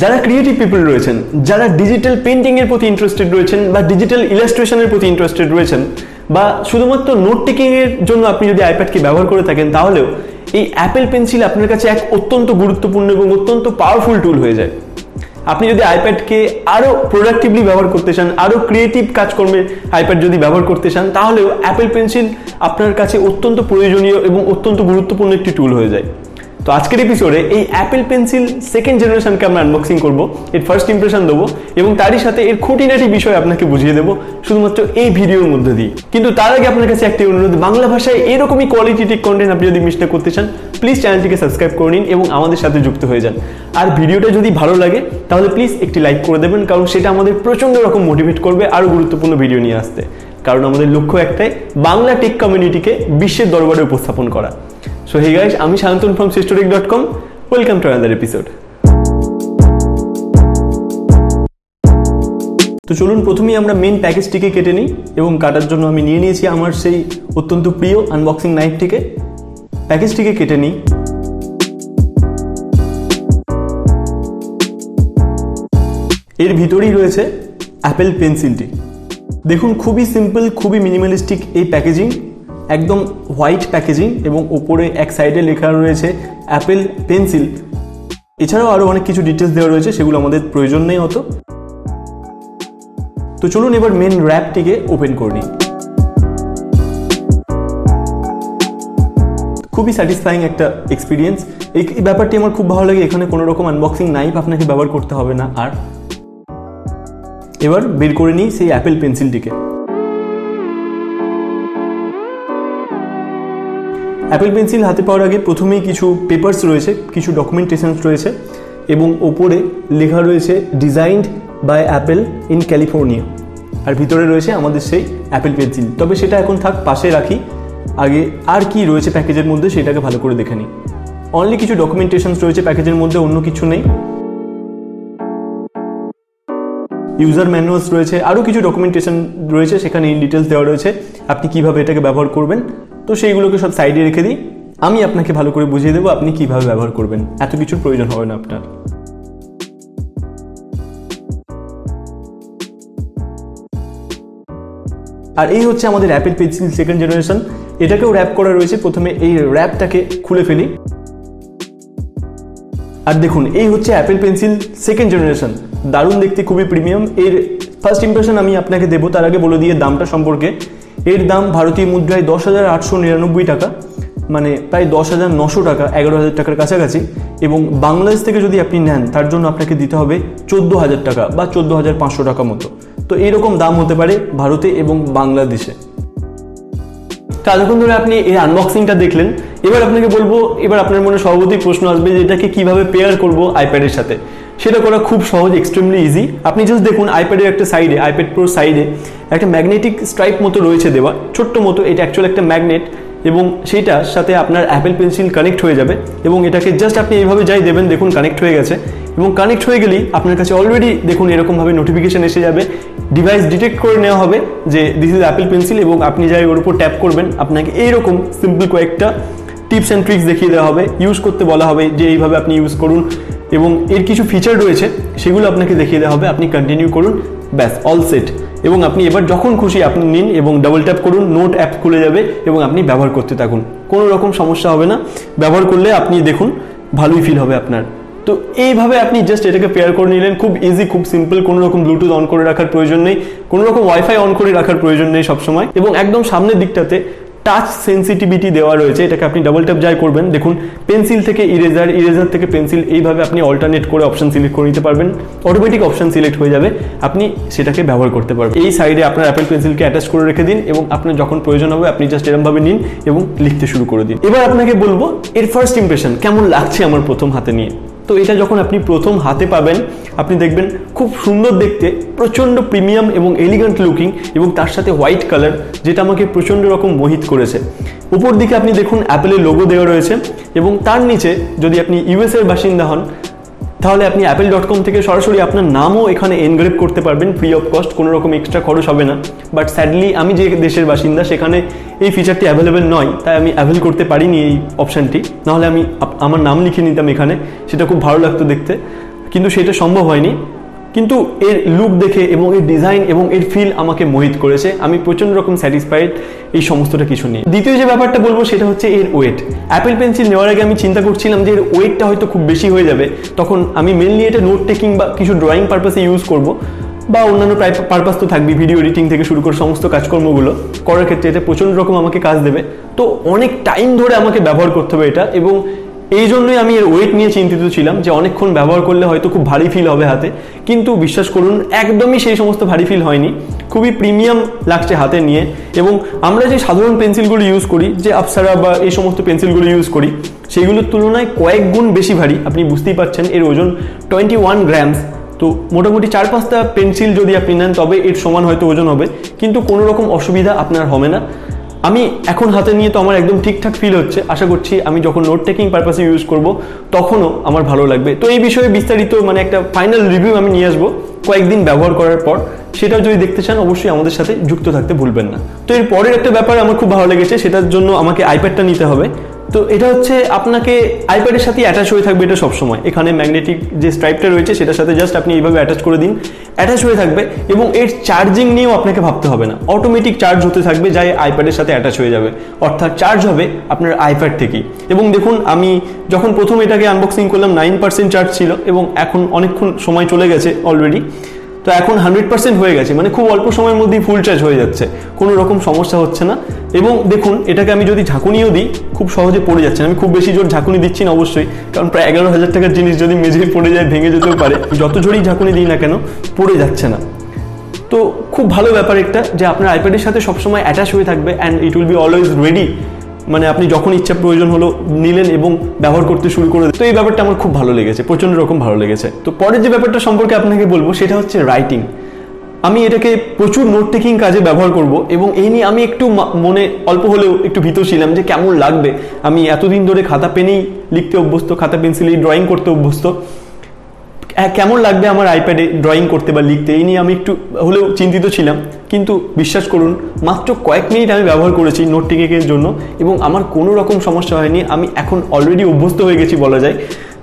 যারা creative people রয়েছেন, যারা ডিজিটাল পেন্টিংয়ের প্রতি ইন্টারেস্টেড রয়েছেন বা ডিজিটাল ইলাস্ট্রেশনের প্রতি ইন্টারেস্টেড রয়েছেন বা শুধুমাত্র নোট টেকিংয়ের জন্য আপনি যদি আইপ্যাডকে ব্যবহার করে থাকেন, তাহলেও এই অ্যাপেল পেন্সিল আপনার কাছে এক অত্যন্ত গুরুত্বপূর্ণ এবং অত্যন্ত পাওয়ারফুল টুল হয়ে যায়। আপনি যদি আইপ্যাডকে আরও প্রোডাক্টিভলি ব্যবহার করতে চান আরও ক্রিয়েটিভ কাজকর্মে আইপ্যাড যদি ব্যবহার করতে চান, তাহলেও অ্যাপেল পেন্সিল আপনার কাছে অত্যন্ত প্রয়োজনীয় এবং অত্যন্ত গুরুত্বপূর্ণ একটি টুল হয়ে যায়। তো আজকের এপিসোডে এই অ্যাপেল পেন্সিল সেকেন্ড জেনারেশনকে আমরা আনবক্সিং করব, এর ফার্স্ট ইমপ্রেশন দেবো এবং তারই সাথে এর খুঁটিনাটি বিষয় আপনাকে বুঝিয়ে দেবো শুধুমাত্র এই ভিডিওর মধ্যে দিয়ে। কিন্তু তার আগে আপনার কাছে একটি অনুরোধ, বাংলা ভাষায় এরকমই কোয়ালিটিটিক কন্টেন্ট আপনি যদি মিসটা করতে চান প্লিজ চ্যানেলটিকে সাবস্ক্রাইব করে নিন এবং আমাদের সাথে যুক্ত হয়ে যান। আর ভিডিওটা যদি ভালো লাগে, তাহলে প্লিজ একটি লাইক করে দেবেন, কারণ সেটা আমাদের প্রচণ্ড রকম মোটিভেট করবে আরও গুরুত্বপূর্ণ ভিডিও নিয়ে আসতে। কারণ আমাদের লক্ষ্য একটাই, বাংলা টেক কমিউনিটিকে বিশ্বের দরবারে উপস্থাপন করা। সো হে গাইস আমি Shantanu from Sistoric dot com welcome to another episode তো চলুন, প্রথমেই আমরা মেন প্যাকেজটিকে কেটে নিই এবং কাটার জন্য আমি নিয়ে নিয়েছি আমার সেই অত্যন্ত প্রিয় আনবক্সিং নাইফটিকে প্যাকেজটিকে কেটে নিই। এর ভিতরেই রয়েছে অ্যাপেল পেন্সিলটি দেখুন, খুবই সিম্পল খুবই মিনিমালিস্টিক এই প্যাকেজিং একদম হোয়াইট প্যাকেজিং এবং ওপরে এক সাইডে লেখা রয়েছে অ্যাপেল পেন্সিল এছাড়াও আরও অনেক কিছু ডিটেলস দেওয়া রয়েছে, সেগুলো আমাদের প্রয়োজন নেই অত। তো চলুন এবার মেন র্যাপটিকে ওপেন করে নিই। খুবই স্যাটিসফাইং একটা এক্সপিরিয়েন্স এই ব্যাপারটি আমার খুব ভালো লাগে, এখানে কোনো রকম আনবক্সিং নাইফ আপনাকে ব্যবহার করতে হবে না। আর এবার বের করে নিই সেই অ্যাপেল পেন্সিলটিকে অ্যাপেল পেন্সিল হাতে পাওয়ার আগে প্রথমেই কিছু পেপার্স রয়েছে, কিছু ডকুমেন্টেশনস রয়েছে এবং ওপরে লেখা রয়েছে designed by Apple in California আর ভিতরে রয়েছে আমাদের সেই অ্যাপেল পেন্সিল তবে সেটা এখন থাক, পাশে রাখি। আগে আর কি রয়েছে প্যাকেজের মধ্যে সেটাকে ভালো করে দেখে নিই। অনলি কিছু ডকুমেন্টেশনস রয়েছে প্যাকেজের মধ্যে, অন্য কিছু নেই। ইউজার ম্যানুয়ালস রয়েছে আরও কিছু ডকুমেন্টেশন রয়েছে, সেখানে ইন ডিটেলস দেওয়া রয়েছে। আপনি কীভাবে এটাকে ব্যবহার করবেন তো সেইগুলোকে সব সাইডে রেখে দিই। আমি আপনাকে ভালো করে বুঝিয়ে দেবো আপনি কীভাবে ব্যবহার করবেন। এত কিছুর প্রয়োজন হবে না আপনার। আর এই হচ্ছে আমাদের অ্যাপেল পেন্সিল সেকেন্ড জেনারেশন এটাকেও র্যাপ করা রয়েছে। প্রথমে এই র্যাপটাকে খুলে ফেলি। আর দেখুন, এই হচ্ছে অ্যাপেল পেন্সিল সেকেন্ড জেনারেশন দারুণ দেখতে, খুবই প্রিমিয়াম এর ফার্স্ট ইমপ্রেশন আমি আপনাকে দেবো, তার আগে বলে দিয়ে দামটা সম্পর্কে। এর দাম ভারতীয় মুদ্রায় দশ হাজার আটশো নিরানব্বই টাকা মানে প্রায় দশ হাজার নশো টাকা, এগারো হাজার টাকার কাছাকাছি। এবং বাংলাদেশ থেকে যদি আপনি নেন, তার জন্য আপনাকে দিতে হবে চোদ্দ হাজার টাকা বা চোদ্দ হাজার পাঁচশো টাকা মতো। তো এইরকম দাম হতে পারে ভারতে এবং বাংলাদেশে। তো এতক্ষণ ধরে আপনি এই আনবক্সিংটা দেখলেন, এবার আপনাকে বলব, এবার আপনার মনে স্বভাবতই প্রশ্ন আসবে যে এটাকে কীভাবে পেয়ার করব আইপ্যাডের সাথে। সেটা করা খুব সহজ এক্সট্রিমলি ইজি আপনি জাস্ট দেখুন আইপ্যাডের একটা সাইডে আইপ্যাড প্রোর সাইডে একটা ম্যাগনেটিক স্ট্রাইপ মতো রয়েছে দেওয়া, ছোট্ট মতো, এটা অ্যাকচুয়াল একটা ম্যাগনেট এবং সেইটার সাথে আপনার অ্যাপেল পেন্সিল কানেক্ট হয়ে যাবে, এবং এটাকে জাস্ট আপনি এইভাবে যাই দেবেন, দেখুন কানেক্ট হয়ে গেছে। এবং কানেক্ট হয়ে গেলেই আপনার কাছে অলরেডি দেখুন এরকমভাবে নোটিফিকেশন এসে যাবে। ডিভাইস ডিটেক্ট করে নেওয়া হবে যে দিস ইজ অ্যাপেল পেন্সিল এবং আপনি যাই ওর উপর ট্যাপ করবেন, আপনাকে এইরকম সিম্পল কয়েকটা টিপস অ্যান্ড ট্রিক্স দেখিয়ে দেওয়া হবে ইউজ করতে বলা হবে যে এইভাবে আপনি ইউজ করুন এবং এর কিছু ফিচার রয়েছে, সেগুলো আপনাকে দেখিয়ে দেওয়া হবে, আপনি কন্টিনিউ করুন, ব্যাস অল সেট এবং আপনি এবার যখন খুশি আপনি নিন এবং ডাবল ট্যাপ করুন নোট অ্যাপ খুলে যাবে এবং আপনি ব্যবহার করতে থাকুন। কোনো রকম সমস্যা হবে না। ব্যবহার করলে আপনি দেখুন, ভালোই ফিল হবে আপনার। তো এইভাবে আপনি জাস্ট এটাকে পেয়ার করে নিলেন। খুব ইজি খুব সিম্পল কোনো রকম ব্লুটুথ অন করে রাখার প্রয়োজন নেই। কোনো রকম ওয়াইফাই অন করে রাখার প্রয়োজন নেই সবসময়। এবং একদম সামনের দিকটাতে টাচ সেন্সিটিভিটি দেওয়া রয়েছে। এটাকে আপনি ডাবল ট্যাপ যাই করবেন। দেখুন পেন্সিল থেকে ইরেজার ইরেজার থেকে পেন্সিল এইভাবে আপনি অল্টারনেট করে অপশন সিলেক্ট করে নিতে পারবেন। অটোমেটিক অপশন সিলেক্ট হয়ে যাবে। আপনি সেটাকে ব্যবহার করতে পারবেন। এই সাইডে আপনার অ্যাপেল পেন্সিলকে অ্যাটাচ করে রেখে দিন এবং আপনার যখন প্রয়োজন হবে, আপনি জাস্ট এরমভাবে নিন এবং লিখতে শুরু করে দিন। এবার আপনাকে বলব, এর ফার্স্ট ইমপ্রেশন কেমন লাগছে আমার প্রথম হাতে নিয়ে? তো এটা যখন আপনি প্রথম হাতে পাবেন, আপনি দেখবেন খুব সুন্দর দেখতে, প্রচণ্ড প্রিমিয়াম এবং এলিগেন্ট লুকিং এবং তার সাথে হোয়াইট কালার যেটা আমাকে প্রচণ্ড রকম মোহিত করেছে। উপর দিকে আপনি দেখুন অ্যাপেলের লোগো দেওয়া রয়েছে এবং তার নিচে যদি আপনি ইউএসের বাসিন্দা হন তাহলে আপনি অ্যাপেল ডট কম থেকে সরাসরি আপনার নামও এখানে এনগ্রেভ করতে পারবেন ফ্রি অফ কস্ট কোনো রকম এক্সট্রা খরচ হবে না। বাট স্যাডলি আমি যে দেশের বাসিন্দা, সেখানে এই ফিচারটি অ্যাভেলেবেল নয়, তাই আমি অ্যাভেল করতে পারিনি এই অপশানটি নাহলে আমি আমার নাম লিখে নিতাম এখানে, সেটা খুব ভালো লাগতো দেখতে। কিন্তু সেটা সম্ভব হয়নি। কিন্তু এর লুক দেখে এবং এর ডিজাইন এবং এর ফিল আমাকে মোহিত করেছে। আমি প্রচণ্ড রকম স্যাটিসফাইড এই সমস্তটা কিছু নিয়ে। দ্বিতীয় যে ব্যাপারটা বলব সেটা হচ্ছে এর ওয়েট অ্যাপেল পেন্সিল নেওয়ার আগে আমি চিন্তা করছিলাম যে এর ওয়েটটা হয়তো খুব বেশি হয়ে যাবে। তখন আমি মেনলি এটা নোট টেকিং বা কিছু ড্রয়িং পারপাসে ইউজ করব বা অন্যান্য পারপাস তো থাকবে ভিডিও এডিটিং থেকে শুরু করে সমস্ত কাজকর্মগুলো। করার ক্ষেত্রে এটা প্রচণ্ড রকম আমাকে কাজ দেবে। তো অনেক টাইম ধরে আমাকে ব্যবহার করতে হবে এটা এবং এই জন্যই আমি এর ওয়েট নিয়ে চিন্তিত ছিলাম যে অনেকক্ষণ ব্যবহার করলে হয়তো খুব ভারী ফিল হবে হাতে। কিন্তু বিশ্বাস করুন, একদমই সেই সমস্ত ভারী ফিল হয়নি। খুবই প্রিমিয়াম লাগছে হাতে নিয়ে। এবং আমরা যে সাধারণ পেন্সিলগুলো ইউজ করি, যে আপসারা বা এই সমস্ত পেন্সিলগুলো ইউজ করি সেইগুলোর তুলনায় কয়েক গুণ বেশি ভারী। আপনি বুঝতেই পারছেন, এর ওজন টোয়েন্টি ওয়ান গ্রামস তো মোটামুটি চার পাঁচটা পেন্সিল যদি আপনি নেন, তবে এর সমান হয়তো ওজন হবে। কিন্তু কোনো রকম অসুবিধা আপনার হবে না। আমি এখন হাতে নিয়ে তো আমার একদম ঠিকঠাক ফিল হচ্ছে। আশা করছি আমি যখন নোট টেকিং পারপাসে ইউজ করব, তখনও আমার ভালো লাগবে। তো এই বিষয়ে বিস্তারিত মানে একটা ফাইনাল রিভিউ আমি নিয়ে আসব কয়েকদিন ব্যবহার করার পর। সেটা যদি দেখতে চান, অবশ্যই আমাদের সাথে যুক্ত থাকতে ভুলবেন না। তো এর পরের একটা ব্যাপার আমার খুব ভালো লেগেছে, সেটার জন্য আমাকে আইপ্যাডটা নিতে হবে। তো এটা হচ্ছে আপনাকে আইপ্যাডের সাথে অ্যাটাচ হয়ে থাকবে এটা সবসময়। এখানে ম্যাগনেটিক যে স্ট্রাইপটা রয়েছে সেটার সাথে জাস্ট আপনি এইভাবে অ্যাটাচ করে দিন। অ্যাটাচ হয়ে থাকবে এবং এর চার্জিং নিয়েও আপনাকে ভাবতে হবে না। অটোমেটিক চার্জ হতে থাকবে যাই আইপ্যাডের সাথে অ্যাটাচ হয়ে যাবে। অর্থাৎ চার্জ হবে আপনার আইপ্যাড থেকেই। এবং দেখুন আমি যখন প্রথম এটাকে আনবক্সিং করলাম নাইন পার্সেন্ট চার্জ ছিল এবং এখন অনেকক্ষণ সময় চলে গেছে অলরেডি তো এখন হান্ড্রেড পার্সেন্ট হয়ে গেছে মানে খুব অল্প সময়ের মধ্যেই ফুল চার্জ হয়ে যাচ্ছে, কোনো রকম সমস্যা হচ্ছে না। এবং দেখুন, এটাকে আমি যদি ঝাঁকুনিও দিই, খুব সহজে পড়ে যাচ্ছে আমি খুব বেশি জোর ঝাঁকুনি দিচ্ছি না অবশ্যই, কারণ প্রায় এগারো হাজার টাকার জিনিস যদি মেঝে পড়ে যায়, ভেঙে যেতেও পারে। যত জোরেই ঝাঁকুনি দিই না কেন, পড়ে যাচ্ছে না। তো খুব ভালো ব্যাপার একটা যে আপনার আইপ্যাডের সাথে সবসময় অ্যাটাচ হয়ে থাকবে and it will be always ready মানে আপনি যখন ইচ্ছা প্রয়োজন হলো নিলেন এবং ব্যবহার করতে শুরু করে তো এই ব্যাপারটা আমার খুব ভালো লেগেছে, প্রচণ্ড রকম ভালো লেগেছে। তো পরের যে ব্যাপারটা সম্পর্কে আপনাকে বলব, সেটা হচ্ছে রাইটিং আমি এটাকে প্রচুর নোট টেকিং কাজে ব্যবহার করব এবং এই নিয়ে আমি একটু মনে অল্প হলেও একটু ভীত ছিলাম যে কেমন লাগবে। আমি এতদিন ধরে খাতা পেনেই লিখতে অভ্যস্ত, খাতা পেন্সিলেই ড্রয়িং করতে অভ্যস্ত। কেমন লাগবে আমার আইপ্যাডে ড্রয়িং করতে বা লিখতে? এই নিয়ে আমি একটু হলেও চিন্তিত ছিলাম। কিন্তু বিশ্বাস করুন, মাত্র কয়েক মিনিট আমি ব্যবহার করেছি নোট জন্য এবং আমার কোনো রকম সমস্যা হয়নি। আমি এখন অলরেডি অভ্যস্ত হয়ে গেছি বলা যায়।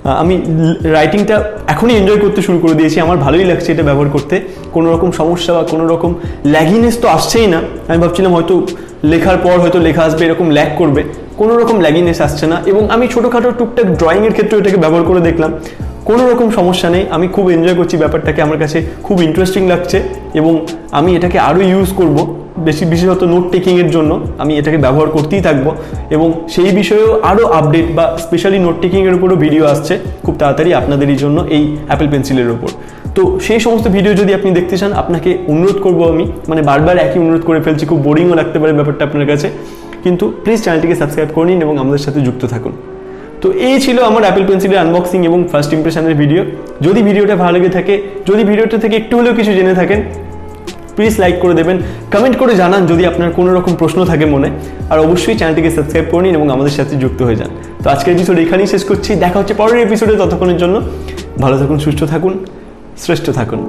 আমি রাইটিংটা এখনই এনজয় করতে শুরু করে দিয়েছি। আমার ভালোই লাগছে এটা ব্যবহার করতে। কোনো রকম সমস্যা বা কোনো রকম ল্যাগিনেস তো আসছেই না। আমি ভাবছিলাম হয়তো লেখার পর হয়তো লেখা আসবে, এরকম ল্যাগ করবে। কোনো রকম ল্যাগিনেস আসছে না এবং আমি ছোটোখাটো টুকটাক ড্রয়িংয়ের ক্ষেত্রে এটাকে ব্যবহার করে দেখলাম। কোনো রকম সমস্যা নেই। আমি খুব এনজয় করছি ব্যাপারটাকে। আমার কাছে খুব ইন্টারেস্টিং লাগছে এবং আমি এটাকে আরও ইউজ করব, বেশি বিশেষত নোট টেকিংয়ের জন্য। আমি এটাকে ব্যবহার করতেই থাকব এবং সেই বিষয়েও আরও আপডেট বা স্পেশালি নোট টেকিংয়ের উপরও ভিডিও আসছে। খুব তাড়াতাড়ি আপনাদেরই জন্য এই অ্যাপেল পেন্সিলের ওপর তো সেই সমস্ত ভিডিও যদি আপনি দেখতে চান, আপনাকে অনুরোধ করব আমি। মানে বারবার একই অনুরোধ করে ফেলছি, খুব বোরিংও লাগতে পারে ব্যাপারটা আপনার কাছে। কিন্তু প্লিজ চ্যানেলটিকে সাবস্ক্রাইব করে নিন এবং আমাদের সাথে যুক্ত থাকুন। তো এই ছিল আমার অ্যাপেল পেন্সিলের আনবক্সিং এবং ফার্স্ট ইমপ্রেশনের ভিডিও যদি ভিডিওটা ভালো লেগে থাকে, যদি ভিডিওটা থেকে একটু হলেও কিছু জেনে থাকেন প্লিজ লাইক করে দেবেন কমেন্ট করে জানান যদি আপনার কোনো রকম প্রশ্ন থাকে মনে। আর অবশ্যই চ্যানেলটিকে সাবস্ক্রাইব করে নিন এবং আমাদের সাথে যুক্ত হয়ে যান। তো আজকের এপিসোড এখানেই শেষ করছি। দেখা হচ্ছে পরের এপিসোডে ততক্ষণের জন্য। ভালো থাকুন, সুস্থ থাকুন, শ্রেষ্ঠ থাকুন।